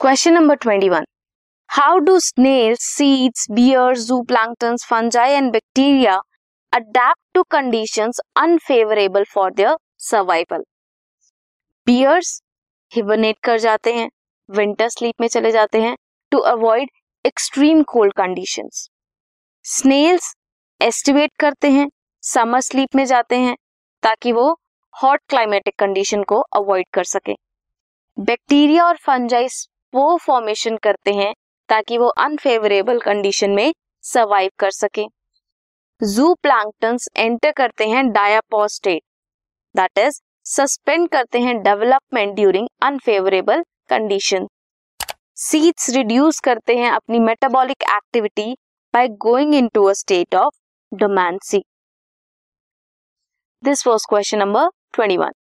Question number twenty one how do snail seeds bear zooplankton fungi and bacteria adapt to condition unfavourable for their survival bears hibernate कर जाते हैं winter sleep में चले जाते हैं to avoid extreme cold condition snails aestivate करते हैं summer sleep में जाते हैं ताकि वो हॉट क्लाइमेटिक कंडीशन को अवॉइड कर सके. बैक्टीरिया और फंजाइस वो फॉर्मेशन करते हैं ताकि वो अनफेवरेबल कंडीशन में सर्वाइव कर सके। जू प्लांक्टन्स एंटर करते हैं diapause state that is suspend करते हैं development during unfavourable condition seeds reduce करते हैं अपनी metabolic activity by going into a state of dormancy this was question number 21